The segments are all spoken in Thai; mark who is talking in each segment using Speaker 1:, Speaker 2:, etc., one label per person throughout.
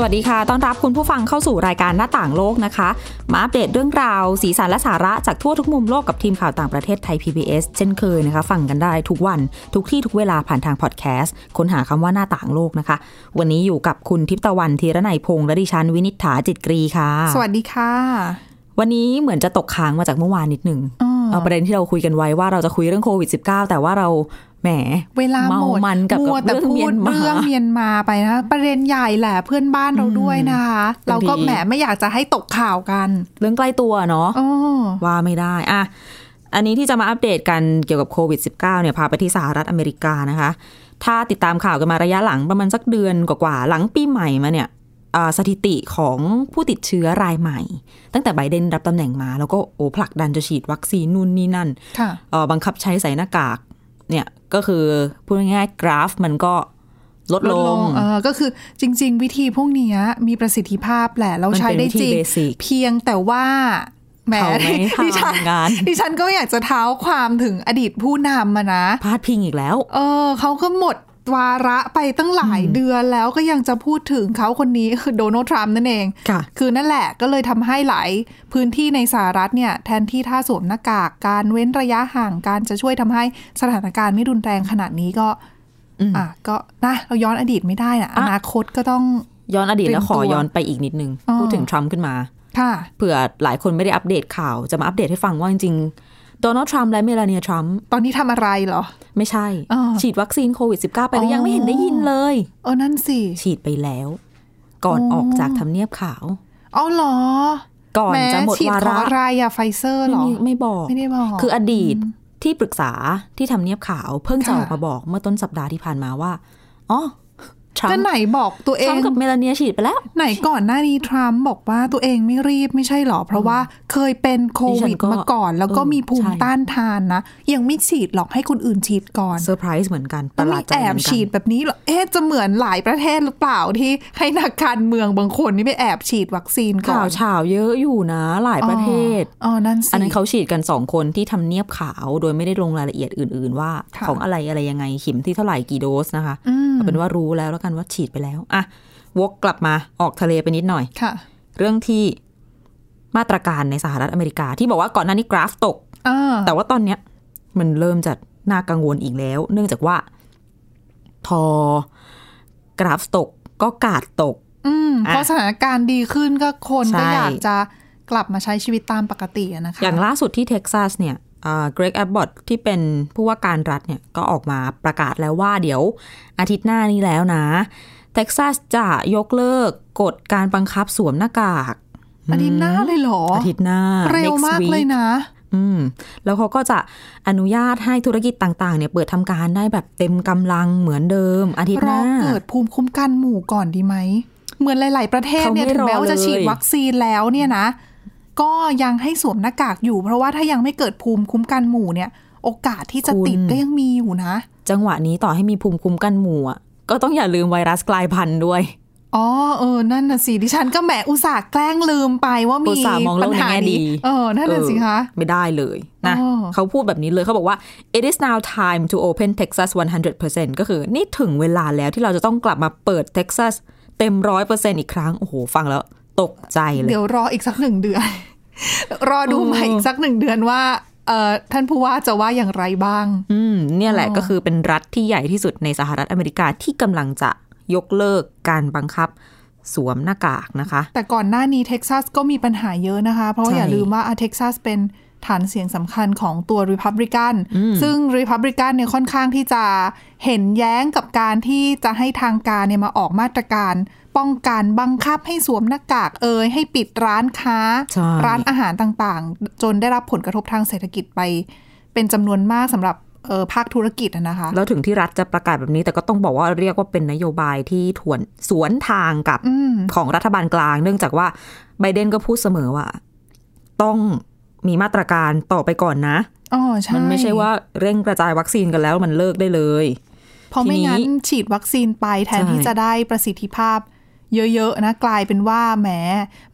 Speaker 1: สวัสดีค่ะ ต้อนรับคุณผู้ฟังเข้าสู่รายการหน้าต่างโลกนะคะ มาอัปเดตเรื่องราว สีสันและสาระจากทั่วทุกมุมโลกกับทีมข่าวต่างประเทศไทย PBS เช่นเคยนะคะ ฟังกันได้ทุกวัน ทุกที่ทุกเวลาผ่านทางพอดแคสต์ ค้นหาคำว่าหน้าต่างโลกนะคะ วันนี้อยู่กับคุณทิพย์ตะวันธีรนัยพงษ์และดิฉันวินิษฐาจิตกรีค่ะ
Speaker 2: สวัสดีค่ะ
Speaker 1: วันนี้เหมือนจะตกค้างมาจากเมื่อวานนิดหนึ่ง
Speaker 2: อ๋อ
Speaker 1: เอาประเด็นที่เราคุยกันไว้ว่าเราจะคุยเรื่องโควิด -19 แต่ว่าเรา แหม
Speaker 2: เวลาหมด
Speaker 1: มันกับ
Speaker 2: มัวแต่
Speaker 1: เรื่อง
Speaker 2: พู
Speaker 1: เมีย
Speaker 2: ด
Speaker 1: นมา
Speaker 2: เรื่องเมียนมาไปนะประเด็นใหญ่แหละเพื่อนบ้านเราด้วยนะคะ
Speaker 1: บางที
Speaker 2: เราก็แหมไม่อยากจะให้ตกข่าวกัน
Speaker 1: เรื่องใกล้ตัวเนาะ
Speaker 2: อ๋อ
Speaker 1: ว่าไม่ได้อะอันนี้ที่จะมาอัปเดตกันเกี่ยวกับโควิด -19 เนี่ยพาไปที่สหรัฐอเมริกานะคะ ถ้าติดตามข่าวกันมาระยะหลังประมาณสักเดือนกว่าๆหลังปีใหม่มาเนี่ยอ่าสถิติของผู้ติดเชื้อรายใหม่ ตั้งแต่ไบเดนรับตำแหน่งมา แล้วก็โอ้ผลักดันจะฉีดวัคซีนนู่นนี่นั่น
Speaker 2: ค่ะ
Speaker 1: เอ่อบังคับใช้ใส่หน้ากากเนี่ย ก็คือพูดง่ายๆกราฟมันก็ลดลง
Speaker 2: เออก็คือจริง ๆ วิธีพวกเนี้ยมีประสิทธิภาพแหละ เราใช้ได้จริง
Speaker 1: มันเป็นวิธี basic
Speaker 2: เพียงแต่ว่าแหม
Speaker 1: เขาไม่
Speaker 2: ดิฉัน
Speaker 1: ทำงาน
Speaker 2: ดิฉันก็อยากจะเท้าความถึงอดีตผู้นำมานะ
Speaker 1: พาดพิงอีกแล้ว
Speaker 2: เออเขาก็หมด วาระไปตั้งหลายเดือนแล้วก็ยังจะพูดถึงเขาคนนี้คือโดนัลด์ทรัมป์นั่นเอง
Speaker 1: ค่ะ
Speaker 2: คือนั่นแหละก็เลยทำให้หลายพื้นที่ในสหรัฐเนี่ยแทนที่ถ้าสวมหน้ากากการเว้นระยะห่างการจะช่วยทำให้สถานการณ์ไม่รุนแรงขนาดนี้ก็
Speaker 1: อืม
Speaker 2: อะก็นะเราย้อนอดีตไม่ได้นะอ
Speaker 1: อะ
Speaker 2: นาคตก็ต้อง
Speaker 1: ย้อนอดีตแล้วขอ
Speaker 2: เตรียมตัว
Speaker 1: ย้อนไปอีกนิดนึง
Speaker 2: อ๋อ
Speaker 1: พูดถึงทรัมป์ขึ้นมา
Speaker 2: ค่ะ
Speaker 1: เผื่อหลายคนไม่ได้อัปเดตข่าวจะมาอัปเดตให้ฟังว่าจริงๆ โดนัลด์ทรัมป์และเมลานีทรัมป์
Speaker 2: ตอนนี้ทำอะไรเหรอ
Speaker 1: ไม่ใช่
Speaker 2: อ๋อ
Speaker 1: ฉีดวัคซีนโควิด -19 ไปหรือยัง
Speaker 2: อ๋อ
Speaker 1: ไม่เห็นได้ยินเลย
Speaker 2: เออนั่นสิ
Speaker 1: ฉีดไปแล้ว ก่อน
Speaker 2: อ๋อ
Speaker 1: ออกจากทำเนียบขาว
Speaker 2: อ๋อเหรอ
Speaker 1: ก่อน
Speaker 2: แม้
Speaker 1: จะหมด
Speaker 2: ฉีด
Speaker 1: วา
Speaker 2: ขอ
Speaker 1: ระ
Speaker 2: อะไรอะไฟเซอร์เหรอ
Speaker 1: ไม่มีไม่บอก
Speaker 2: ไม่ได้บอก
Speaker 1: คืออดีตที่ปรึกษาที่ทำเนียบขาว เพิ่งจะ
Speaker 2: ค่ะ
Speaker 1: ออกมาบอกเมื่อต้นสัปดาห์ที่ผ่านมาว่าอ๋อ ทรัม
Speaker 2: ก็
Speaker 1: ป์
Speaker 2: ไหนบอกตัวเอ
Speaker 1: ทรัม
Speaker 2: ง
Speaker 1: ป์กับเมลานีฉีดไปแล้ว
Speaker 2: ไหนก่อนหน้านี้ทรัมป์บอกว่าตัวเองไม่รีบไม่ใช่หรอ เพราะว่าเคยเป็นโควิด
Speaker 1: ดิฉันก็
Speaker 2: มาก่อน แล้วก็
Speaker 1: เออ
Speaker 2: มีภูมิ
Speaker 1: ใช่
Speaker 2: ต้านทานนะ ยังไม่ฉีดหรอกให้คนอื่นฉีดก่อน
Speaker 1: เซอร์ไพรส์เหมือนกันป
Speaker 2: ต้อ
Speaker 1: ระ
Speaker 2: ง
Speaker 1: หลา
Speaker 2: มี
Speaker 1: ดใจ
Speaker 2: แอบ
Speaker 1: เหมือนกัน
Speaker 2: ฉีดแบบนี้เหรอเอ๊ะจะเหมือนหลายประเทศหรือเปล่าที่ให้นักการเมืองบางคนนี่ไปแอบฉีดวัคซีนก่อ
Speaker 1: ข่าวนเฉาเยอะอยู่นะหลายประเทศ
Speaker 2: อ๋อนั่นสิ
Speaker 1: อันนั้นเขาฉีดกันสองคนที่ทำเนียบขาว โดยไม่ได้ลงรายละเอียดอื่น ๆ ว่า
Speaker 2: ค่ะ
Speaker 1: ของอะไรอะไรยังไงเข็มที่เท่าไหร่กี่โดสนะคะ
Speaker 2: อืม
Speaker 1: เอาเป็นว่ารู้แล้วแล้วกันว่าฉีดไปแล้วอะวกกลับมาออกทะเลไปนิดหน่อย
Speaker 2: ค่ะ
Speaker 1: เรื่องที่มาตรการในสหรัฐอเมริกา ที่บอกว่าก่อนหน้านี้กราฟตก
Speaker 2: อ่า
Speaker 1: แต่ว่าตอนเนี้ย มันเริ่มจะน่ากังวลอีกแล้ว เนื่องจากว่า พอกราฟตกก็กาดตก
Speaker 2: อืม
Speaker 1: อะ
Speaker 2: เพราะสถานการณ์ดีขึ้นก็คนก็
Speaker 1: ใช่
Speaker 2: อยากจะกลับมาใช้ชีวิตตามปกติอะนะคะ
Speaker 1: อย่างล่าสุดที่เท็กซัสเนี่ย เกรกแอบบอตที่เป็นผู้ว่าการรัฐเนี่ยก็ออกมาประกาศแล้วว่าเดี๋ยวอาทิตย์หน้านี้แล้วนะ เท็กซัสจะยกเลิกกฎการบังคับสวมหน้ากาก
Speaker 2: อาทิตย์หน้าเลยเหรอ
Speaker 1: อาทิตย์หน้า
Speaker 2: เร็วมาก next
Speaker 1: week
Speaker 2: เลยนะ
Speaker 1: อืม แล้วเขาก็จะอนุญาตให้ธุรกิจต่าง ๆ เนี่ย เปิดทำการได้แบบเต็มกำลังเหมือนเดิม อาทิตย์
Speaker 2: ร
Speaker 1: ห
Speaker 2: อ
Speaker 1: น้า
Speaker 2: เกิดภูมิคุ้มกันหมู่ก่อนดีไหม เหมือนหลาย ๆ ประเทศเนี่ย
Speaker 1: เขาไม่
Speaker 2: ถึงแม้ว่าจะ
Speaker 1: รอเลย
Speaker 2: ฉีดวัคซีนแล้วเนี่ยนะ ก็ยังให้สวมหน้ากากอยู่ เพราะว่าถ้ายังไม่เกิดภูมิคุ้มกันหมู่เนี่ย โอกาสที่จะติดก็ยังมีอยู่นะ
Speaker 1: จังหวะนี้ต่อให้มีภูมิคุ้มกันหมู่อะก็ต้องอย่าลืมไวรัสกลายพันธุ์ด้วย
Speaker 2: อ๋อเออ นั่นน่ะสิดิฉันก็แหมอุตส่าห์แกล้งลืมไปว่า
Speaker 1: อุ
Speaker 2: มี
Speaker 1: ตส่าห์มองโล
Speaker 2: ปั
Speaker 1: ก
Speaker 2: ญ
Speaker 1: ใน
Speaker 2: หา
Speaker 1: แง่ดี
Speaker 2: นี้เออ นั่นน่ะสิคะ
Speaker 1: เออไม่ได้เลยนะ
Speaker 2: อ๋อ
Speaker 1: เขาพูดแบบนี้เลยเขาบอกว่า it is now time to open Texas 100%ก็คือนี่ถึงเวลาแล้วที่เราจะต้องกลับมาเปิด Texas เต็มร้อยเปอร์เซ็นอีกครั้ง โอ้โห ฟังแล้ว ตกใจเลย
Speaker 2: เดี๋ยวรออีกสักหนึ่งเดือน รอดู
Speaker 1: เออ
Speaker 2: ใหม่อีกสักหนึ่งเดือนว่าเอ่อท่านผู้ว่าจะว่าอย่างไรบ้าง
Speaker 1: อืม เนี่ยแหละ
Speaker 2: อ๋อ
Speaker 1: ก็คือเป็นรัฐที่ใหญ่ที่สุดในสหรัฐอเมริกาที่กำลังจะยกเลิกการบังคับสวมหน้ากากนะคะ
Speaker 2: แต่ก่อนหน้านี้เท็กซัสก็มีปัญหาเยอะนะคะ เพราะว่า
Speaker 1: ใช่
Speaker 2: อย่าลืมว่าอะเท็กซัสเป็น ฐานเสียงสำคัญของตัวริพับริกัน
Speaker 1: อืม
Speaker 2: ซึ่งริพับริกันเนี่ยค่อนข้างที่จะเห็นแย้งกับการที่จะให้ทางการเนี่ยมาออกมาตรการ ป้องกันบังคับให้สวมหน้ากากเอ่ยให้ปิดร้านค้า
Speaker 1: ใช่
Speaker 2: ร้านอาหารต่างๆ จนได้รับผลกระทบทางเศรษฐกิจไป เป็นจำนวนมากสำหรับเอ่อภาคธุรกิจอะนะคะ
Speaker 1: แล้วถึงที่รัฐจะประกาศแบบนี้ แต่ก็ต้องบอกว่าเรียกว่าเป็นนโยบายที่ถวนสวนทางกับ
Speaker 2: อืม
Speaker 1: ของรัฐบาลกลาง เนื่องจากว่าไบเดนก็พูดเสมอว่า ต้อง มีมาตรการต่อไปก่อนนะ
Speaker 2: อ๋อใช่
Speaker 1: มันไม่ใช่ว่าเร่งกระจายวัคซีนกันแล้วมันเลิกได้เลย
Speaker 2: เพราะไม่
Speaker 1: ทีนี้
Speaker 2: งั้นฉีดวัคซีนไปแทน
Speaker 1: ใช่
Speaker 2: ที่จะได้ประสิทธิภาพเยอะๆนะกลายเป็นว่าแหม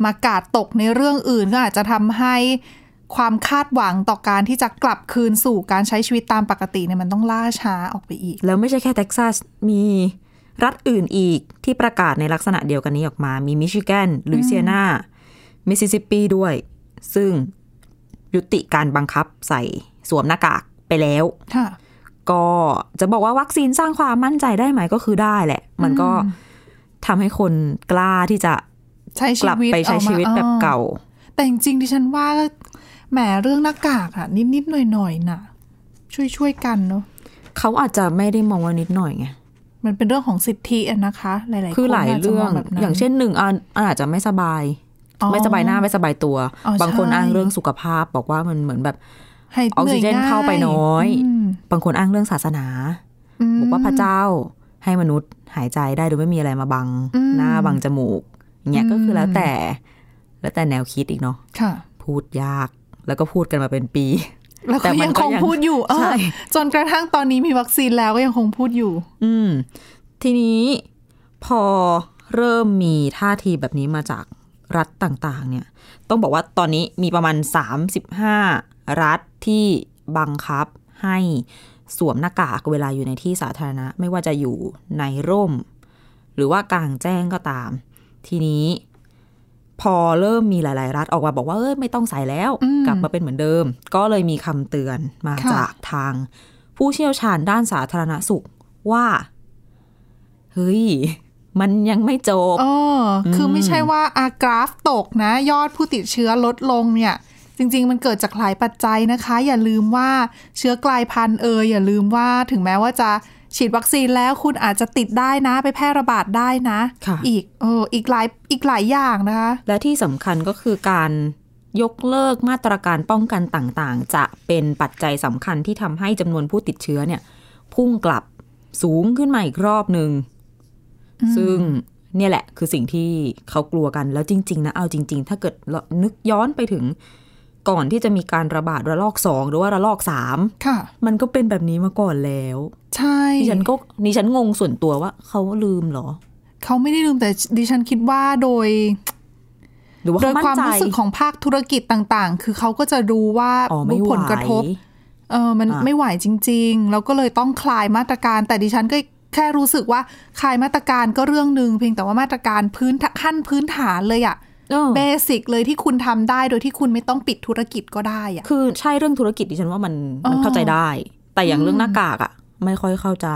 Speaker 2: มากาดตกในเรื่องอื่นก็อาจจะทำให้ความคาดหวังต่อการที่จะกลับคืนสู่การใช้ชีวิตตามปกติเนี่ยมันต้องล่าช้าออกไปอีก
Speaker 1: แล้วไม่ใช่แค่เท็กซัสมีรัฐอื่นอีกที่ประกาศในลักษณะเดียวกันนี้ออกมา มีมิชิแกนลุยเซียนามิสซิสซิปปีด้วย ซึ่ง ยุติการบังคับใส่สวมหน้ากากไปแล้ว
Speaker 2: ค่ะ
Speaker 1: ก็จะบอกว่าวัคซีนสร้างความมั่นใจได้ไหมก็คือได้แหละ มันก็ทำให้คนกล้าที่จะ
Speaker 2: ใช้
Speaker 1: ก
Speaker 2: ชี
Speaker 1: ลับ
Speaker 2: วิต
Speaker 1: ไปใช้
Speaker 2: ออกมา
Speaker 1: ชีวิตแบบ
Speaker 2: ออ
Speaker 1: เก่า
Speaker 2: แต่จริงๆดิฉันว่าแหมเรื่องหน้ากากอะนิดๆหน่อยๆน่ะ ช่วยๆกันเนาะ
Speaker 1: เขาอาจจะไม่ได้มองว่านิดหน่อยไง
Speaker 2: มันเป็นเรื่องของสิทธิอะนะคะ หลายๆ
Speaker 1: คือหลาย
Speaker 2: คนจจะ
Speaker 1: เรื่
Speaker 2: ม
Speaker 1: อง
Speaker 2: แบบนั้น
Speaker 1: อย่างเช่นหนึ่งอันอันอาจจะไม่สบาย
Speaker 2: อ๋อ
Speaker 1: ไม่สบายหน้าไม่สบายตัว
Speaker 2: อ๋อใช่
Speaker 1: บางคนอ้างเรื่องสุขภาพ บอกว่ามันเหมือนแบบ
Speaker 2: ให้
Speaker 1: ออกซิเจน
Speaker 2: หยง่ย
Speaker 1: เข้าไปน้อย
Speaker 2: ม
Speaker 1: บางคนอ้างเรื่องศาสนา
Speaker 2: ม
Speaker 1: บอกว่าพระเจ้าให้มนุษย์หายใจได้โดยไม่มีอะไรมาบัง
Speaker 2: อืม
Speaker 1: หน้าบังจมูกอย่างเงี้ย
Speaker 2: อืม
Speaker 1: ก็คือแล้วแต่ แล้วแต่แนวคิดอีกเนาะ
Speaker 2: ค่ะ
Speaker 1: พูดยากแล้วก็พูดกันมาเป็นปี
Speaker 2: แล้ว
Speaker 1: แต่
Speaker 2: ก็
Speaker 1: มั
Speaker 2: ยั
Speaker 1: น
Speaker 2: ง
Speaker 1: ก็
Speaker 2: คง
Speaker 1: ยัง
Speaker 2: พูดอยู่เออ
Speaker 1: ใช่
Speaker 2: จนกระทั่งตอนนี้มีวัคซีนแล้วก็ยังคงพูดอยู่
Speaker 1: อืม ทีนี้พอเริ่มมีท่าทีแบบนี้มาจาก รัฐต่างๆ เนี่ย ต้องบอกว่าตอนนี้มีประมาณ 35 รัฐที่บังคับให้สวมหน้ากากเวลาอยู่ในที่สาธารณะ ไม่ว่าจะอยู่ในร่ม หรือว่ากลางแจ้งก็ตาม ทีนี้พอเริ่มมีหลาย ๆ รัฐออกมาบอกว่าเอ้ยไม่ต้องใส่แล้ว
Speaker 2: อืม
Speaker 1: กลับมาเป็นเหมือนเดิม ก็เลยมีคำเตือนมา
Speaker 2: ค่ะ
Speaker 1: จากทางผู้เชี่ยวชาญด้านสาธารณสุขว่า เฮ้ย มันยังไม่จบ
Speaker 2: เอออ
Speaker 1: ม
Speaker 2: คือไม่ใช่ว่าอากราฟตกนะ ยอดผู้ติดเชื้อลดลงเนี่ย จริง ๆ มันเกิดจากหลายปัจจัยนะคะ อย่าลืมว่าเชื้อกลายพันธุ์เอยอย่าลืมว่าถึงแม้ว่าจะฉีดวัคซีนแล้วคุณอาจจะติดได้นะไปแพร่ระบาดได้นะ
Speaker 1: ค่ะ
Speaker 2: อีกเอออีกหลายอีกหลายอย่างนะคะ
Speaker 1: และที่สำคัญก็คือการยกเลิกมาตรการป้องกันต่างๆ จะเป็นปัจจัยสำคัญที่ทำให้จำนวนผู้ติดเชื้อเนี่ย พุ่งกลับสูงขึ้นมาอีกรอบหนึ่ง ซึ่งเนี่ยแหละ คือสิ่งที่เขากลัวกันแล้วจริง ๆ นะ เอาจริง ๆ ถ้าเกิดเรานึกย้อนไปถึงก่อนที่จะมีการระบาดระลอกสองหรือว่าระลอกสาม
Speaker 2: ค่ะ
Speaker 1: มันก็เป็นแบบนี้มาก่อนแล้ว
Speaker 2: ใช่
Speaker 1: ดิฉันก็ดิฉันงงส่วนตัวว่า เขาลืมเหรอ
Speaker 2: เขาไม่ได้ลืมแต่ดิฉันคิดว่าโดย
Speaker 1: หรือว่า
Speaker 2: โด
Speaker 1: เขา
Speaker 2: ย
Speaker 1: มั่
Speaker 2: ความ
Speaker 1: นใจ
Speaker 2: รู้สึกของภาคธุรกิจต่าง ๆ คือเขาก็จะดูว่า
Speaker 1: อ๋อไม่ไหว
Speaker 2: ผลกระทบเออมัน
Speaker 1: อะ
Speaker 2: ไม่ไหวจริง ๆ แล้วก็เลยต้องคลายมาตรการ แต่ดิฉันก็ แค่รู้สึกว่าคลายมาตรการก็เรื่องหนึ่งเพียงแต่ว่ามาตรการพื้นขั้นพื้นฐานเลยอะ
Speaker 1: เออ
Speaker 2: เบสิกเลยที่คุณทำได้โดยที่คุณไม่ต้องปิดธุรกิจก็ได้อะ
Speaker 1: คือใช่เรื่องธุรกิจดิฉันว่ามันมัน
Speaker 2: อ๋อ
Speaker 1: เข้าใจได้ แต่อย่างเรื่องหน้ากากอะไม่ค่อยเข้าใจ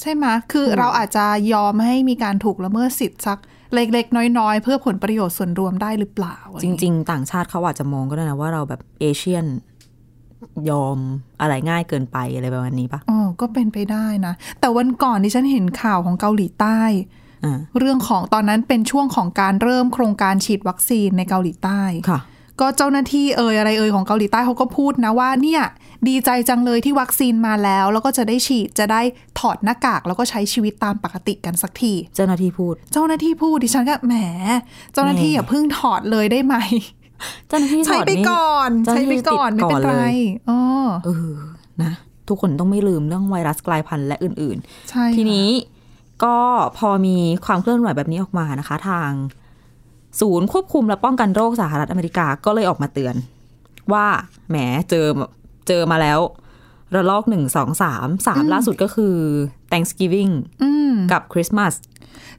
Speaker 2: ใช่ไหมคือเราอาจจะยอมให้มีการถูกละเมิดสิทธิ์สักเล็กๆ น้อยๆ เพื่อผลประโยชน์ส่วนรวมได้หรือเปล่า
Speaker 1: จริง ๆ ต่างชาติเขาอาจจะมองก็ได้นะว่าเราแบบเอเชียน ยอมอะไรง่ายเกินไปอะไรประมาณนี้ปะ
Speaker 2: อ๋อก็เป็นไปได้นะ แต่วันก่อนที่ฉันเห็นข่าวของเกาหลีใต้
Speaker 1: อ่า
Speaker 2: เรื่องของตอนนั้นเป็นช่วงของการเริ่มโครงการฉีดวัคซีนในเกาหลีใต้
Speaker 1: ค่ะ
Speaker 2: ก็เจ้าหน้าที่เอ่ยอะไรเอ่ยของเกาหลีใต้เขาก็พูดนะว่าเนี่ยดีใจจังเลยที่วัคซีนมาแล้ว แล้วก็จะได้ฉีดจะได้ถอดหน้ากาก แล้วก็ใช้ชีวิตตามปกติกันสักที
Speaker 1: เจ้าหน้าที่พูด
Speaker 2: เจ้าหน้าที่พูดดิฉันก็แหม เจ้าหน้าที่
Speaker 1: แหม
Speaker 2: อย่าเพิ่งถอดเลยได้ไหม
Speaker 1: เจ้าหน้าที่ถ
Speaker 2: ใช้
Speaker 1: อด
Speaker 2: ไป
Speaker 1: นี่
Speaker 2: ก่อน
Speaker 1: เจ้าห
Speaker 2: ใช้
Speaker 1: น้าที่
Speaker 2: ไปก่อน
Speaker 1: ติ
Speaker 2: ไม่
Speaker 1: ดก่
Speaker 2: เป็
Speaker 1: อน
Speaker 2: นไร
Speaker 1: เลย
Speaker 2: อ๋อ
Speaker 1: เออนะทุกคนต้องไม่ลืมเรื่องไวรัสกลายพันธุ์และอื่น
Speaker 2: ใช่
Speaker 1: ๆที
Speaker 2: ค่ะ
Speaker 1: นี้ก็พอมีความเคลื่อนไหวแบบนี้ออกมานะคะ ทาง ศูนย์ควบคุมและป้องกันโรคสหรัฐอเมริกาก็เลยออกมาเตือน ว่าแหมเจอเจอมาแล้วระลอกหนึ่งสองสามสามล่าสุดก็คือ Thanksgiving
Speaker 2: อืม
Speaker 1: กับคริสต์มาส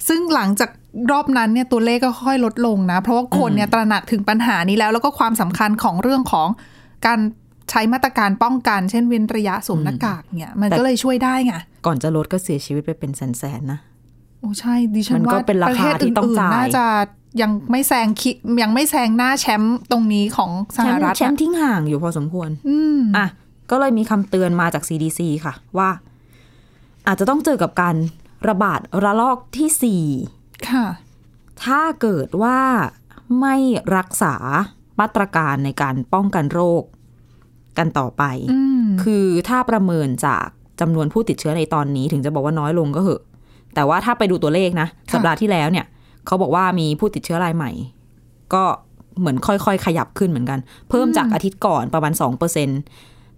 Speaker 2: ซึ่งหลังจาก รอบนั้นเนี่ยตัวเลขก็ค่อยลดลงนะ เพราะว่าคนเนี่ยตระหนักถึงปัญหานี้แล้ว แล้วก็ความสำคัญของเรื่องของการใช้มาตรการป้องกัน เช่นเว้นระยะสวมหน้ากากเนี่ย มัน
Speaker 1: แต่
Speaker 2: ก็เลยช่วยได้ไง
Speaker 1: ก่อนจะลดก็เสียชีวิตไปเป็นแสนๆนะ
Speaker 2: โอ้ใช่ดิฉัน
Speaker 1: มันก็
Speaker 2: ว่า
Speaker 1: เป็นรา
Speaker 2: ประ
Speaker 1: คา
Speaker 2: เทศ
Speaker 1: ที่ต้อง
Speaker 2: อื่น
Speaker 1: จ่าย
Speaker 2: ๆน่าจะยังไม่แซงคิยังไม่แซงหน้าแชมป์ตรงนี้ของส
Speaker 1: แช
Speaker 2: ห
Speaker 1: มป์
Speaker 2: รัฐ
Speaker 1: แชมป์
Speaker 2: อะ
Speaker 1: ทิ้งห่างอยู่พอสมควร
Speaker 2: อืม
Speaker 1: อะก็เลยมีคำเตือนมาจาก CDC ค่ะ ว่า อาจจะต้องเจอกับการระบาดระลอกที่สี่
Speaker 2: ค่ะ
Speaker 1: ถ้าเกิดว่าไม่รักษามาตรการในการป้องกันโรคกันต่อไป
Speaker 2: อืม
Speaker 1: คือถ้าประเมินจากจำนวนผู้ติดเชื้อในตอนนี้ถึงจะบอกว่าน้อยลงก็เหอะ แต่ว่าถ้าไปดูตัวเลขนะ
Speaker 2: ค่ะ
Speaker 1: สัปดาห์ที่แล้วเนี่ย เขาบอกว่ามีผู้ติดเชื้อรายใหม่ ก็เหมือนค่อยๆ ขยับขึ้นเหมือนกัน เพิ่มจากอาทิตย์ก่อนประมาณสองเปอร์เซ็น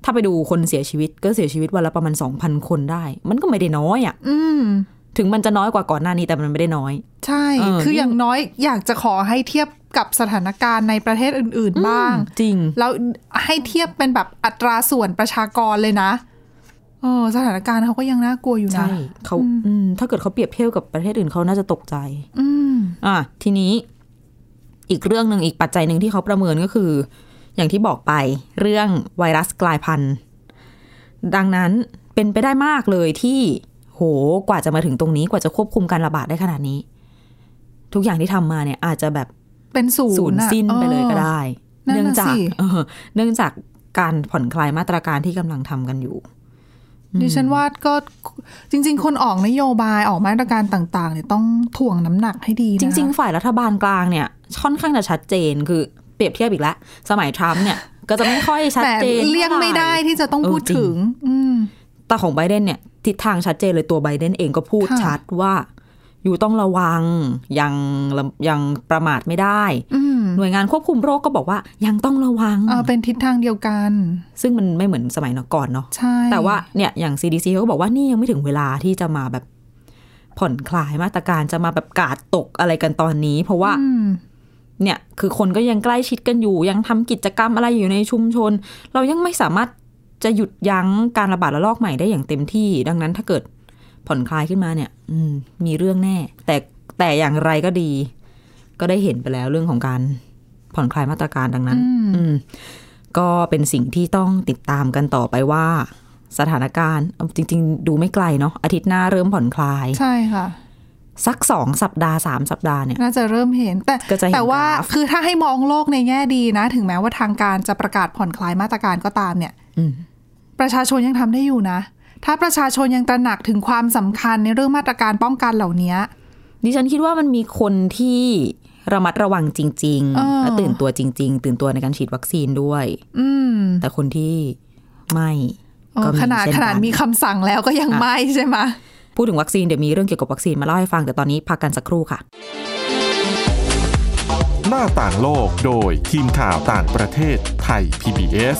Speaker 1: ถ้าไปดูคนเสียชีวิตก็เสียชีวิตวันละประมาณสองพันคนได้ มันก็ไม่ได้น้อยอะ่ะ
Speaker 2: อืม
Speaker 1: ถึงมันจะน้อยกว่าก่อนหน้านี้แต่มันไม่ได้น้อย
Speaker 2: ใช่
Speaker 1: เออ
Speaker 2: คืออย่างน้อยอยากจะขอให้เทียบกับสถานการณ์ในประเทศอื่น ๆ บ้าง
Speaker 1: จริง
Speaker 2: แล้วให้เทียบเป็นแบบอัตราส่วนประชากรเลยนะเออสถานการณ์เขาก็ยังน่ากลัวอยู่นะ
Speaker 1: ใช่เขาอืมถ้าเกิดเขาเปรียบเทียบกับประเทศอื่นเขาน่าจะตกใจ
Speaker 2: อืม
Speaker 1: อะทีนี้ อีกเรื่องหนึ่งอีกปัจจัยหนึ่งที่เขาประเมินก็คือ อย่างที่บอกไปเรื่องไวรัสกลายพันธุ์ ดังนั้นเป็นไปได้มากเลยที่ โหกว่าจะมาถึงตรงนี้กว่าจะควบคุมการระบาดได้ขนาดนี้ ทุกอย่างที่ทำมาเนี่ย อาจจะแบบ
Speaker 2: เป็นศู
Speaker 1: สู
Speaker 2: น
Speaker 1: ญ
Speaker 2: ย์อะ
Speaker 1: สิ้นไปเลยก็ได้
Speaker 2: นั่น
Speaker 1: เนื่อง
Speaker 2: น่ะ
Speaker 1: จาก
Speaker 2: สิ
Speaker 1: เออเนื่องจากการผ่อนคลายมาตรการที่กำลังทำกันอยู่
Speaker 2: ดิฉันว่าก็จริง ๆ คนออกนโยบายออกมาตรการต่าง ๆ เนี่ยต้องถ่วงน้ำหนักให้ดีนะ
Speaker 1: จริง ๆ ฝ่ายรัฐบาลกลางเนี่ยค่อนข้างจะชัดเจนคือเปรียบเทียบอีกแล้วสมัยทรัมป์เนี่ย ก็จะไม่ค่อยชัด
Speaker 2: แต่
Speaker 1: เจน
Speaker 2: เลี่ยงไม่ได้ที่จะต้อง
Speaker 1: เออ
Speaker 2: พูด
Speaker 1: จริง
Speaker 2: ถึง อืม
Speaker 1: แต่ของไบเดนเนี่ย ทิศทางชัดเจนเลยตัวไบเดนเองก็พูด
Speaker 2: ค่ะ
Speaker 1: ชัดว่าอยู่ต้องระวังยังยังประมาทไม่ได้
Speaker 2: อืม
Speaker 1: หน่วยงานควบคุมโรคก็บอกว่ายังต้องระวัง
Speaker 2: เออเป็นทิศทางเดียวกัน
Speaker 1: ซึ่งมันไม่เหมือนสมัยก่อนเนาะ
Speaker 2: ใช่
Speaker 1: แต่ว่าเนี่ยอย่าง CDC เขาก็บอกว่านี่ยังไม่ถึงเวลาที่จะมาแบบผ่อนคลายมาตรการจะมาแบบกาดตกอะไรกันตอนนี้ เพราะว่า
Speaker 2: อืม
Speaker 1: เนี่ยคือคนก็ยังใกล้ชิดกันอยู่ ยังทำกิจกรรมอะไรอยู่ในชุมชน เรายังไม่สามารถ จะหยุดยั้งการระบาดระลอกใหม่ได้อย่างเต็มที่ ดังนั้นถ้าเกิดผ่อนคลายขึ้นมาเนี่ยอืมมีเรื่องแน่ แต่แต่อย่างไรก็ดี ก็ได้เห็นไปแล้วเรื่องของการผ่อนคลายมาตรการดังนั้น อืมก็เป็นสิ่งที่ต้องติดตามกันต่อไปว่าสถานการณ์เอาจริง ๆ ดูไม่ไกลเนาะอาทิตย์หน้าเริ่มผ่อนคลาย
Speaker 2: ใช่ค่ะ
Speaker 1: สักสองสัปดาห์สามสัปดาห์เนี่ย
Speaker 2: น่าจะเริ่มเห็น แต่
Speaker 1: ก็จะเห็น
Speaker 2: แต่ว่าก
Speaker 1: ราฟ
Speaker 2: คือถ้าให้มองโลกในแง่ดีนะ ถึงแม้ว่าทางการจะประกาศผ่อนคลายมาตรการก็ตามเนี่ย
Speaker 1: อืม
Speaker 2: ประชาชนยังทำได้อยู่นะ ถ้าประชาชนยังตระหนักถึงความสำคัญในเรื่องมาตรการป้องกันเหล่านี้
Speaker 1: ดิฉันคิดว่ามันมีคนที่ระมัดระวังจริง
Speaker 2: เออ
Speaker 1: ๆและตื่นตัวจริง ๆ ตื่นตัวในการฉีดวัคซีนด้วย
Speaker 2: อืม
Speaker 1: แต่คนที่ไม่
Speaker 2: เออ
Speaker 1: ก็มี
Speaker 2: ขนาด
Speaker 1: เช่น
Speaker 2: ขนาด
Speaker 1: กัน
Speaker 2: มีคำสั่งแล้วก็ยัง
Speaker 1: อะ
Speaker 2: ไม่ใช่ไหม
Speaker 1: พูดถึงวัคซีนเดี๋ยวมีเรื่องเกี่ยวกับวัคซีนมาเล่าให้ฟังแต่ตอนนี้พักกันสักครู่ค่ะ
Speaker 3: หน้าต่างโลกโดยทีมข่าวต่างประเทศไทย PBS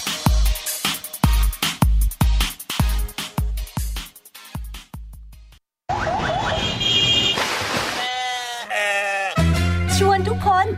Speaker 4: ช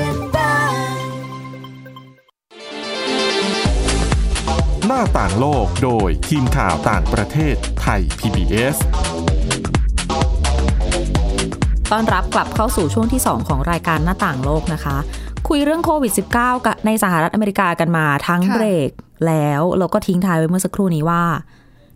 Speaker 3: หน้าต่างโลกโดยทีมข่าวต่างประเทศไทย PBS
Speaker 1: ต้อนรับกลับเข้าสู่ช่วงที่ 2 ของรายการหน้าต่างโลกนะคะ คุยเรื่องโควิด -19 กับในสหรัฐอเมริกากันมาทั้ง
Speaker 2: ค่ะ
Speaker 1: เบรกแล้วเราก็ทิ้งท้ายไว้เมื่อสักครู่นี้ว่า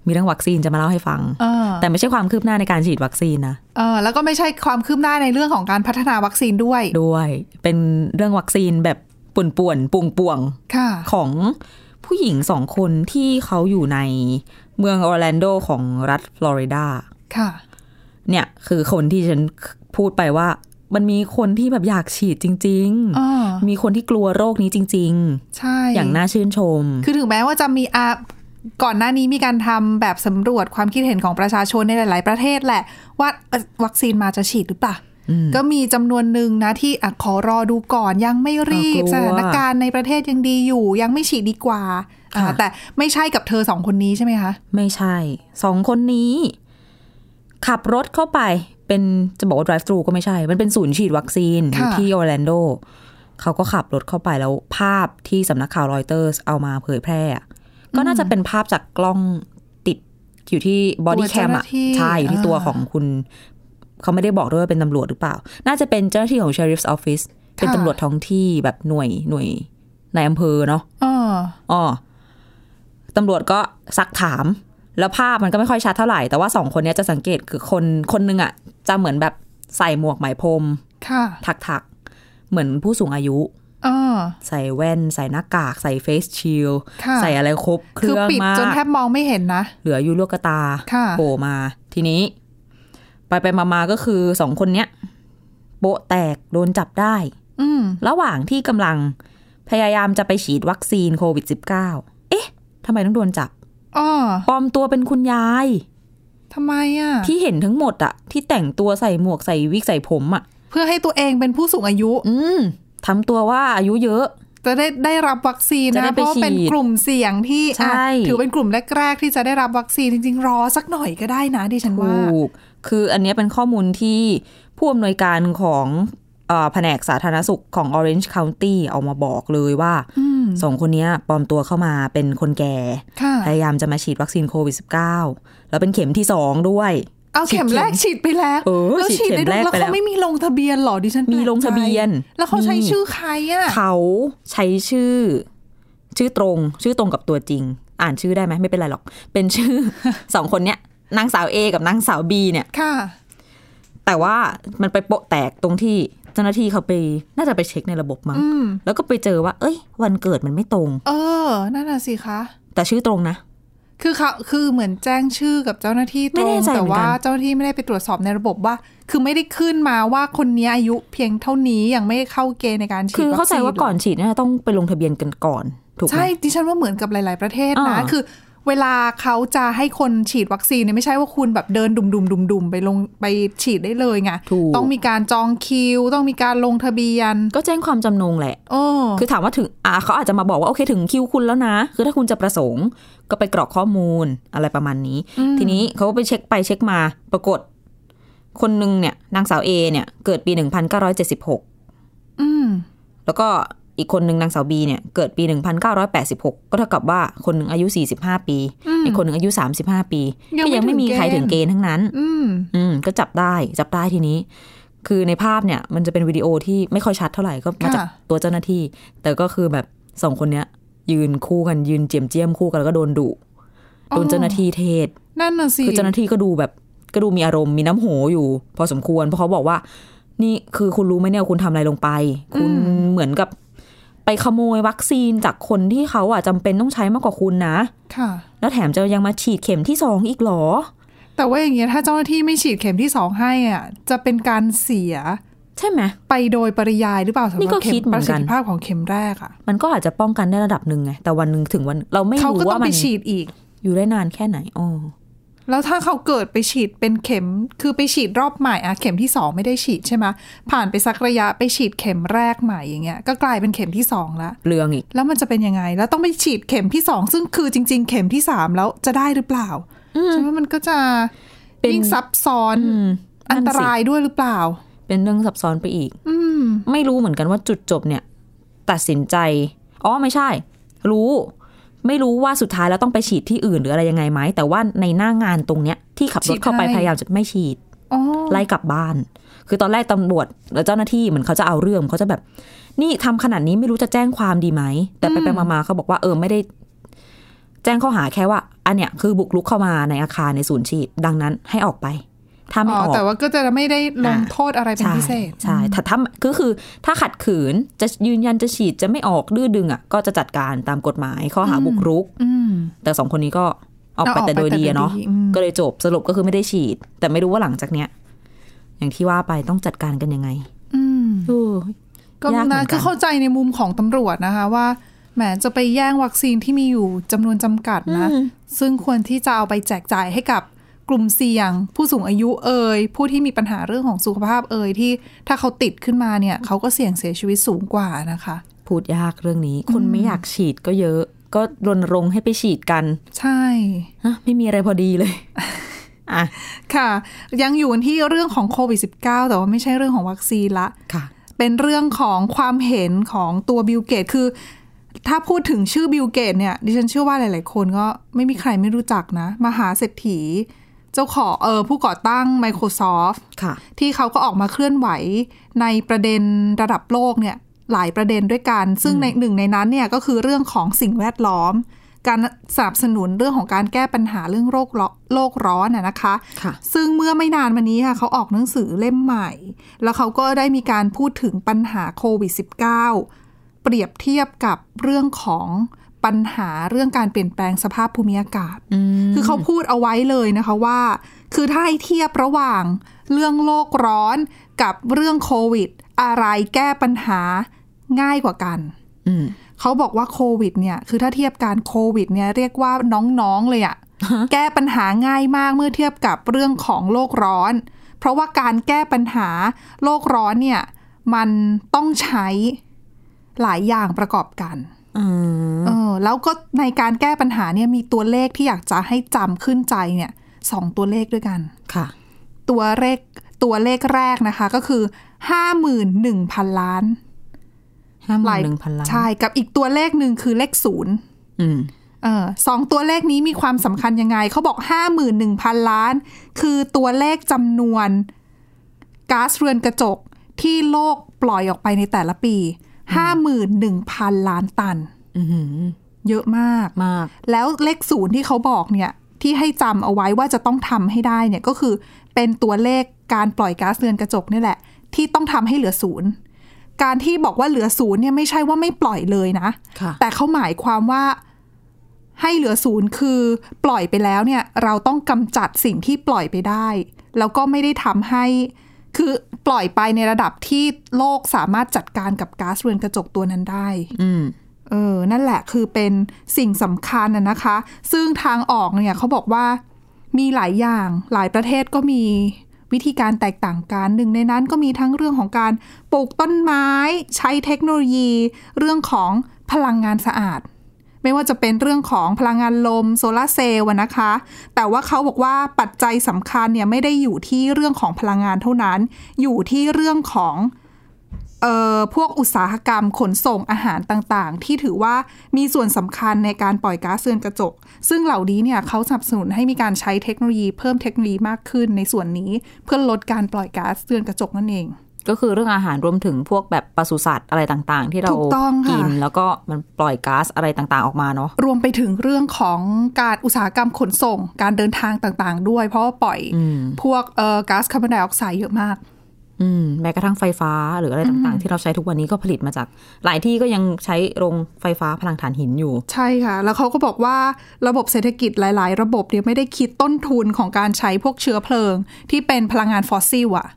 Speaker 1: มีเรื่องวัคซีนจะมาเล่าให้ฟัง
Speaker 2: เออ
Speaker 1: แต่ไม่ใช่ความคืบหน้าในการฉีดวัคซีนนะ
Speaker 2: เออแล้วก็ไม่ใช่ความคืบหน้าในเรื่องของการพัฒนาวัคซีนด้วย
Speaker 1: ด้วย เป็นเรื่องวัคซีนแบบป่วนป่วนๆป่วงป่วงๆ
Speaker 2: ค่ะ
Speaker 1: ของ ผู้หญิงสองคนที่เขาอยู่ในเมืองออร์แลนโดของรัฐฟลอริดา
Speaker 2: ค่ะ
Speaker 1: เนี่ยคือคนที่ฉันพูดไปว่า มันมีคนที่แบบอยากฉีดจริง
Speaker 2: อ่า
Speaker 1: ๆมีคนที่กลัวโรคนี้จริง
Speaker 2: ใช่
Speaker 1: ๆอย่างน่าชื่นชม
Speaker 2: คือถึงแม้ว่าจะมีอาก่อนหน้านี้มีการทำแบบสำรวจความคิดเห็นของประชาชนในหลาย ๆ ประเทศแหละ ว่าเอ่อวัคซีนมาจะฉีดหรือเปล่า ก็มีจำนวนหนึ่งนะที่อะขอรอดูก่อนยังไม่รีบ
Speaker 1: อ่ากลัว
Speaker 2: สถานการณ์ในประเทศยังดีอยู่ ยังไม่ฉีดดีกว่าอ่า
Speaker 1: ค่ะ
Speaker 2: แต่ไม่ใช่กับเธอสองคนนี้ใช่ไหมคะ
Speaker 1: ไม่ใช่สองคนนี้ ขับรถเข้าไปเป็นจะบอกว่า drive thru ก็ไม่ใช่ มันเป็นศูนย์ฉีดวัคซีนอยู่
Speaker 2: ค่ะ
Speaker 1: ที่ออร์แลนโดเขาก็ขับรถเข้าไปแล้วภาพที่สำนักข่าวรอยเตอร์สเอามาเผยแพร่อะก็น่าจะเป็นภาพจากกล้องติดอยู่ที่ body cam
Speaker 2: ตัว
Speaker 1: แค
Speaker 2: เจ้าหน้า
Speaker 1: อะ
Speaker 2: ที่
Speaker 1: ใช่อยู่ที่ตัว
Speaker 2: อ่า
Speaker 1: ของคุณ เขาไม่ได้บอกด้วยว่าเป็นตำรวจหรือเปล่า น่าจะเป็นเจ้าหน้าที่ของ sheriff's office เป็นตำรวจท้องที่แบบหน่วยหน่วยในอำเภอเนาะ
Speaker 2: อ๋อ
Speaker 1: อ๋อตำรวจก็ซักถาม แล้วภาพมันก็ไม่ค่อยชัดเท่าไหร่ แต่ว่าสองคนเนี้ยจะสังเกตคือคนคนหนึงอะ จะเหมือนแบบใส่หมวกไหมพรม
Speaker 2: ค่ะ
Speaker 1: ถักๆเหมือนผู้สูงอายุ
Speaker 2: อ๋อ
Speaker 1: ใส่แว่น ใส่หน้ากาก ใส่เฟสชิล
Speaker 2: ค่ะ
Speaker 1: ใส่อะไรครบ เค
Speaker 2: คือ
Speaker 1: รื่อง
Speaker 2: ปิด
Speaker 1: มาก
Speaker 2: จนแทบมองไม่เห็นนะ
Speaker 1: เหลืออยู่ลูกกระตา
Speaker 2: ค่ะ
Speaker 1: โผล่มา ทีนี้ ไปไปมามาก็คือสองคนเนี้ยโปะแตกโดนจับได้
Speaker 2: อืม
Speaker 1: ระหว่างที่กำลังพยายามจะไปฉีดวัคซีนโควิด -19 เอ๊ะทำไมต้องโดนจับ
Speaker 2: อ๋อ
Speaker 1: ปลอมตัวเป็นคุณยาย
Speaker 2: ทำไมอะ
Speaker 1: ที่เห็นทั้งหมดอะที่แต่งตัวใส่หมวกใส่วิกใส่ผมอะ
Speaker 2: เพื่อให้ตัวเองเป็นผู้สูงอายุ
Speaker 1: อืมทำตัวว่าอายุเยอะ
Speaker 2: จะได้ได้รับวัคซีน
Speaker 1: จะได้
Speaker 2: นะ
Speaker 1: ไป
Speaker 2: เพราะว่าเป็น
Speaker 1: ฉีด
Speaker 2: กลุ่มเสี่ยงที่
Speaker 1: ใช่
Speaker 2: อะถือเป็นกลุ่มแรกๆที่จะได้รับวัคซีนจริงๆรอสักหน่อยก็ได้นะดิฉันว่า
Speaker 1: ถูก คืออันเนี้ยเป็นข้อมูลที่ผู้อำนวยการของเอ่อแผนกสาธารณสุขของ Orange County เอามาบอกเลยว่า
Speaker 2: อืม
Speaker 1: สองคนเนี้ยปลอมตัวเข้ามาเป็นคนแก่
Speaker 2: ค่ะ
Speaker 1: พยายามจะมาฉีดวัคซีนโควิด -19 แล้วเป็นเข็มที่สองด้วย
Speaker 2: เอาเข็มแรกฉีดไปแล้ว
Speaker 1: เออ
Speaker 2: แล้ว
Speaker 1: ฉี
Speaker 2: ฉี
Speaker 1: ด
Speaker 2: ด
Speaker 1: เข็
Speaker 2: ได้
Speaker 1: ม
Speaker 2: ด้วยแล้ว
Speaker 1: แรกไปแล้ว
Speaker 2: เขาไม่มีลงทะเบียนเหรอดิฉัน
Speaker 1: มีลงทะเบียน
Speaker 2: แปลกใจแล้วเขาใช้
Speaker 1: มี
Speaker 2: ชื่อใครอะ
Speaker 1: เขาใช้ชื่อ ชื่อตรง ชื่อตรงกับตัวจริง อ่านชื่อได้ไหมไม่เป็นไรหรอก เป็นชื่อสองคนเนี้ย นางสาวเอกับนางสาวบีเนี่ย
Speaker 2: ค่ะ
Speaker 1: แต่ว่ามันไปโปะแตกตรงที่เจ้าหน้าที่เขาไปน่าจะไปเช็คในระบบมั้ง
Speaker 2: อืม
Speaker 1: แล้วก็ไปเจอว่า เอ้ย วันเกิดมันไม่ตรง
Speaker 2: เออนั่นน่ะสิคะ
Speaker 1: แต่ชื่อตรงนะ
Speaker 2: คือเขาคือเหมือนแจ้งชื่อกับเจ้าหน้าที่ต
Speaker 1: ไม่
Speaker 2: ร
Speaker 1: แน่
Speaker 2: ง
Speaker 1: ใจ
Speaker 2: แต่
Speaker 1: เหมือนกัน
Speaker 2: ว่าเจ้าหน้าที่ไม่ได้ไปตรวจสอบในระบบว่า คือไม่ได้ขึ้นมาว่าคนนี้อายุเพียงเท่านี้ยังไม่เข้าเกณฑ์ในการฉีด
Speaker 1: คือเข้าใจ
Speaker 2: วัคซี
Speaker 1: ว่าก่อนฉีดเนี่ยต้องไปลงทะเบียนกันก่อนถูกไหม
Speaker 2: ใช่ดิฉันว่าเหมือนกับหลาย ๆประเทศนะ
Speaker 1: อ่า
Speaker 2: คือ เวลาเขาจะให้คนฉีดวัคซีนเนี่ยไม่ใช่ว่าคุณแบบเดินดุมดุมดุมดุมๆไปลงไปฉีดได้เลยไง
Speaker 1: ถูก
Speaker 2: ต้องมีการจองคิว ต้องมีการลงทะเบียน
Speaker 1: ก็แจ้งความจำนงแหละ
Speaker 2: โอ้
Speaker 1: คือถามว่าถึงอ่าเขาอาจจะมาบอกว่าโอเคถึงคิวคุณแล้วนะ คือถ้าคุณจะประสงค์ ก็ไปกรอกข้อมูลอะไรประมาณนี้
Speaker 2: อืม
Speaker 1: ทีนี้เขาก็ไปเช็คไปเช็คมาปรากฏ คนหนึ่งเนี่ยนางสาวเอเนี่ย เกิดปี1976
Speaker 2: อืม
Speaker 1: แล้วก็ อีกคนหนึ่งนางสาวบีเนี่ยเกิดปี 1986 ก็เท่ากับว่าคนหนึ่งอายุ 45 ปี
Speaker 2: อืม
Speaker 1: อีกคนหนึ่งอายุ 35 ปี
Speaker 2: ยัง
Speaker 1: ก็
Speaker 2: ไม่
Speaker 1: ยังไม่มี
Speaker 2: ถึง
Speaker 1: ใครถึง
Speaker 2: เก
Speaker 1: เก
Speaker 2: ณฑ์
Speaker 1: ณฑ์ทั้งนั้น
Speaker 2: อืม
Speaker 1: อืมก็จับได้จับได้ทีนี้ คือในภาพเนี่ย มันจะเป็นวิดีโอที่ไม่ค่อยชัดเท่าไหร่ก็มาจาก
Speaker 2: ค่ะ
Speaker 1: ตัวเจ้าหน้าที่ แต่ก็คือแบบสองคนเนี้ย ยืนคู่กันยืนเจียมเจียมคู่กันแล้วก็โดนดุโดนเจ้าหน้าที่เทศ
Speaker 2: นั่นน่ะสิ
Speaker 1: คือเจ้าหน้าที่ก็ดูแบบก็ดูมีอารมณ์มีน้ำโหอยู่ พอสมควรเพราะเขาบอกว่า นี่คือคุณรู้ไหมเนี่ยคุณทำอะไรลงไป คุณเหมือนกับ ไปขโมยวัคซีนจากคนที่เขาอะจำเป็นต้องใช้มากกว่าคุณนะ
Speaker 2: ค่ะ
Speaker 1: แล้วแถมจะยังมาฉีดเข็มที่สองอีกเหรอ
Speaker 2: แต่ว่าอย่างเงี้ยถ้าเจ้าหน้าที่ไม่ฉีดเข็มที่สองให้อะจะเป็นการเสีย
Speaker 1: ใช่ไหม
Speaker 2: ไปโดยปริยายหรือเปล่าสำห
Speaker 1: นี่
Speaker 2: รับ
Speaker 1: ก็
Speaker 2: เข็
Speaker 1: คิ
Speaker 2: ม
Speaker 1: ดเหมื
Speaker 2: ป
Speaker 1: อน
Speaker 2: ระสิ
Speaker 1: กั
Speaker 2: ท
Speaker 1: น
Speaker 2: ธิภาพของเข็มแรกอะ
Speaker 1: มันก็อาจจะป้องกันได้ระดับหนึ่งไงแต่วันหนึ่งถึงวันเราไม่
Speaker 2: เขา
Speaker 1: รู้
Speaker 2: ก็ต้อ
Speaker 1: ว่างมั
Speaker 2: ไป
Speaker 1: น
Speaker 2: ฉีดอีก
Speaker 1: อยู่ได้นานแค่ไหนอ๋อ
Speaker 2: แล้วถ้าเขาเกิดไปฉีดเป็นเข็ม คือไปฉีดรอบใหม่อะเข็มที่สองไม่ได้ฉีดใช่ไหมผ่านไปสักระยะไปฉีดเข็มแรกใหม่อย่างเงี้ย ก็กลายเป็นเข็มที่สองละ
Speaker 1: เรื่องอีก
Speaker 2: แล้วมันจะเป็นยังไง แล้วต้องไปฉีดเข็มที่สองซึ่งคือจริง ๆ เข็มที่สามแล้วจะได้หรือเปล่าฉันว่ามันก็จะ
Speaker 1: เป็น
Speaker 2: ยิ่งซับซ้อน
Speaker 1: อืม
Speaker 2: อันตรายด้วยหรือเปล่า
Speaker 1: เป็นเรื่องซับซ้อนไปอีก
Speaker 2: อืม
Speaker 1: ไม่รู้เหมือนกันว่าจุดจบเนี่ย ตัดสินใจ อ๋อไม่ใช่ รู้ ไม่รู้ว่าสุดท้ายแล้วต้องไปฉีดที่อื่นหรืออะไรยังไงไหม แต่ว่าในหน้างานตรงเนี้ยที่ขับรถเข้าไป
Speaker 2: ฉีดให้
Speaker 1: พยายามจะไม่ฉีด
Speaker 2: อ๋อ
Speaker 1: ไล่กลับบ้าน คือตอนแรกตำรวจและเจ้าหน้าที่เหมือนเขาจะเอาเรื่องเขาจะแบบ นี่ทำขนาดนี้ไม่รู้จะแจ้งความดีไหม แต่ไปไปมามาเขาบอกว่าเออไม่ได้ แจ้งข้อหาแค่ว่า อันเนี้ยคือบุกรุกเข้ามาในอาคารในศูนย์ฉีด ดังนั้นให้ออกไป ถ้าไม่
Speaker 2: อ๋
Speaker 1: อ
Speaker 2: อ
Speaker 1: อก
Speaker 2: แต่ว่าก็จะไม่ได้ลงโทษอะไรเป็น
Speaker 1: ใช่
Speaker 2: พิเศษ
Speaker 1: ใช่ถ้าถ้าก็คือถ้าขัดขืนจะยืนยันจะฉีดจะไม่ออกดื้อดึงอะก็จะจัดการตามกฎหมายข้อหาบุกรุก
Speaker 2: อืม
Speaker 1: แต่สองคนนี้ก็ออกไป
Speaker 2: เอาออก
Speaker 1: แต่โดย
Speaker 2: ไปแต่
Speaker 1: ดีอะเนาะ
Speaker 2: โดยดีอืม
Speaker 1: ก็เลยจบสรุปก็คือไม่ได้ฉีด แต่ไม่รู้ว่าหลังจากเนี้ย อย่างที่ว่าไปต้องจัดการกันยังไง
Speaker 2: อืม
Speaker 1: เออ
Speaker 2: ก็
Speaker 1: ยากเหมื
Speaker 2: นะ
Speaker 1: อนกัน
Speaker 2: ก็เข้าใจในมุมของตำรวจนะคะว่าแหมจะไปแย่งวัคซีนที่มีอยู่จำนวนจำกัดนะ ซึ่งควรที่จะเอาไปแจกจ่ายให้กับ กลุ่มเสี่ยง ผู้สูงอายุเอ่ยผู้ที่มีปัญหาเรื่องของสุขภาพเอ่ยที่ถ้าเขาติดขึ้นมาเนี่ยเขาก็เสี่ยงเสียชีวิตสูงกว่านะคะ
Speaker 1: พูดยากเรื่องนี้ คนไม่อยากฉีดก็เยอะ ก็รณรงค์ให้ไปฉีดกัน
Speaker 2: ใช่
Speaker 1: ฮะไม่มีอะไรพอดีเลยอะ
Speaker 2: ค่ะ ยังอยู่กันที่เรื่องของโควิด -19 แต่ว่าไม่ใช่เรื่องของวัคซีนละ
Speaker 1: ค่ะ
Speaker 2: เป็นเรื่องของความเห็นของตัวบิลเกตส์คือถ้าพูดถึงชื่อบิลเกตส์เนี่ยดิฉันเชื่อว่าหลาย ๆ คนก็ไม่มีใครไม่รู้จักนะ มหาเศรษฐี เจ้าของเออผู้ก่อตั้ง Microsoft
Speaker 1: ค่ะ
Speaker 2: ที่เขาก็ออกมาเคลื่อนไหวในประเด็นระดับโลกเนี่ยหลายประเด็นด้วยกัน ซึ่งในหนึ่งในนั้นเนี่ยก็คือเรื่องของสิ่งแวดล้อม การสนับสนุนเรื่องของการแก้ปัญหาเรื่องโรคร้อนโลกร้อนน่ะนะคะ
Speaker 1: ค่ะ
Speaker 2: ซึ่งเมื่อไม่นานมานี้ค่ะเขาออกหนังสือเล่มใหม่ แล้วเขาก็ได้มีการพูดถึงปัญหาโควิด -19 เปรียบเทียบกับเรื่องของ ปัญหาเรื่องการเปลี่ยนแปลงสภาพภูมิอากาศ คือเขาพูดเอาไว้เลยนะคะว่า คือถ้าให้เทียบระหว่างเรื่องโลกร้อนกับเรื่องโควิด อะไรแก้ปัญหาง่ายกว่ากัน
Speaker 1: อืม
Speaker 2: เขาบอกว่าโควิดเนี่ยคือถ้าเทียบการโควิดเนี่ยเรียกว่าน้องๆเลยอะแก้ปัญหาง่ายมากเมื่อเทียบกับเรื่องของโลกร้อน เพราะว่าการแก้ปัญหาโลกร้อนเนี่ยมันต้องใช้หลายอย่างประกอบกัน
Speaker 1: อืม
Speaker 2: เออแล้วก็ในการแก้ปัญหาเนี่ยมีตัวเลขที่อยากจะให้จำขึ้นใจเนี่ยสองตัวเลขด้วยกัน
Speaker 1: ค่ะ
Speaker 2: ตัวเลขตัวเลขแรกนะคะก็คือห้าหมื่นหนึ่งพันล้าน
Speaker 1: ห้าหมื่นหนึ่งพันล้าน
Speaker 2: ใช่ กับอีกตัวเลขหนึ่งคือเลขศูนย์
Speaker 1: อืม
Speaker 2: เออสองตัวเลขนี้มีความสำคัญยังไง เขาบอกห้าหมื่นหนึ่งพันล้าน คือตัวเลขจำนวนก๊าซเรือนกระจกที่โลกปล่อยออกไปในแต่ละปี ห้าหมื่นหนึ่งพันล้านตัน
Speaker 1: อือหือ
Speaker 2: เยอะมาก
Speaker 1: มาก
Speaker 2: แล้วเลขศูนย์ที่เขาบอกเนี่ย ที่ให้จำเอาไว้ว่าจะต้องทำให้ได้เนี่ยก็คือเป็นตัวเลขการปล่อยก๊าซเรือนกระจกนี่แหละ ที่ต้องทำให้เหลือศูนย์การที่บอกว่าเหลือศูนย์เนี่ยไม่ใช่ว่าไม่ปล่อยเลยนะ
Speaker 1: ค่ะ
Speaker 2: แต่เขาหมายความว่าให้เหลือศูนย์คือปล่อยไปแล้วเนี่ย เราต้องกำจัดสิ่งที่ปล่อยไปได้ แล้วก็ไม่ได้ทำให้ คือปล่อยไปในระดับที่โลกสามารถจัดการกับก๊าซเรือนกระจกตัวนั้นได้
Speaker 1: อืม
Speaker 2: เออ นั่นแหละคือเป็นสิ่งสำคัญนะนะคะ ซึ่งทางออกเนี่ยเขาบอกว่ามีหลายอย่างหลายประเทศก็มีวิธีการแตกต่างกันหนึ่งในนั้นก็มีทั้งเรื่องของการปลูกต้นไม้ ใช้เทคโนโลยี เรื่องของพลังงานสะอาด ไม่ว่าจะเป็นเรื่องของพลังงานลมโซลาเซลล์นะคะ แต่ว่าเขาบอกว่าปัจจัยสำคัญเนี่ยไม่ได้อยู่ที่เรื่องของพลังงานเท่านั้น อยู่ที่เรื่องของเอ่อพวกอุตสาหกรรมขนส่งอาหารต่างๆ ที่ถือว่ามีส่วนสำคัญในการปล่อยก๊าซเรือนกระจก ซึ่งเหล่านี้เนี่ยเขาสนับสนุนให้มีการใช้เทคโนโลยีเพิ่มเทคโนโลยีมากขึ้นในส่วนนี้เพื่อลดการปล่อยก๊าซเรือนกระจกนั่นเอง
Speaker 1: ก็คือเรื่องอาหารรวมถึงพวกแบบปศุสัตว์อะไรต่างๆ ที่เรา
Speaker 2: ถูกต้องค่ะ
Speaker 1: กิน แล้วก็มันปล่อยก๊าซอะไรต่างๆออกมาเนาะ
Speaker 2: รวมไปถึงเรื่องของการอุตสาหกรรมขนส่ง การเดินทางต่างๆ ด้วย เพราะว่าปล่อย
Speaker 1: อืม
Speaker 2: พวกเอ่อก๊าซคาร์บอนไดออกไซด์เยอะมาก
Speaker 1: อืมแม้กระทั่งไฟฟ้าหรืออะไรต่างๆ ที่เราใช้ทุกวันนี้ก็ผลิตมาจาก หลายที่ก็ยังใช้โรงไฟฟ้าพลังถ่านหินอยู่
Speaker 2: ใช่ค่ะ แล้วเขาก็บอกว่าระบบเศรษฐกิจหลาย ๆ ระบบเนี่ยไม่ได้คิดต้นทุนของการใช้พวกเชื้อเพลิง ที่เป็นพลังงานฟอสซิลอะ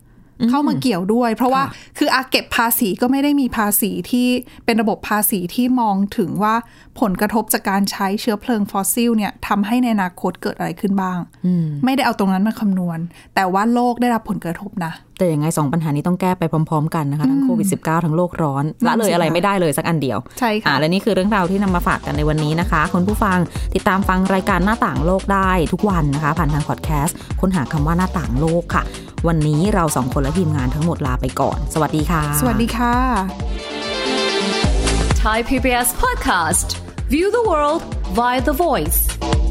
Speaker 2: เข้ามาเกี่ยวด้วย เพราะว่าคืออาเก็บภาษีก็ไม่ได้มีภาษีที่เป็นระบบภาษีที่มองถึงว่าผลกระทบจากการใช้เชื้อเพลิงฟอสซิลเนี่ยทำให้ในอนาคตเกิดอะไรขึ้นบ้าง
Speaker 1: อืม
Speaker 2: ไม่ได้เอาตรงนั้นมาคำนวณ แต่ว่าโลกได้รับผลกระทบนะ
Speaker 1: แต่ยังไงสองปัญหานี้ต้องแก้ไปพร้อม ๆ กันนะคะทั้งโควิด -19 ทั้งโลกร้อนละเลยอะไรไม่ได้เลยสักอันเดียว
Speaker 2: ใช่ค่ะ
Speaker 1: อ่าและนี่คือเรื่องราวที่นำมาฝากกันในวันนี้นะคะ คุณผู้ฟังติดตามฟังรายการหน้าต่างโลกได้ทุกวันนะคะ ผ่านทางพอดแคสต์ค้นหาคำว่าหน้าต่างโลกค่ะ วันนี้เราสองคนและทีมงานทั้งหมดลาไปก่อน สวัสดีค่ะ
Speaker 2: สวัสดีค่ะ
Speaker 4: Thai PBS podcast. View the world via the voice.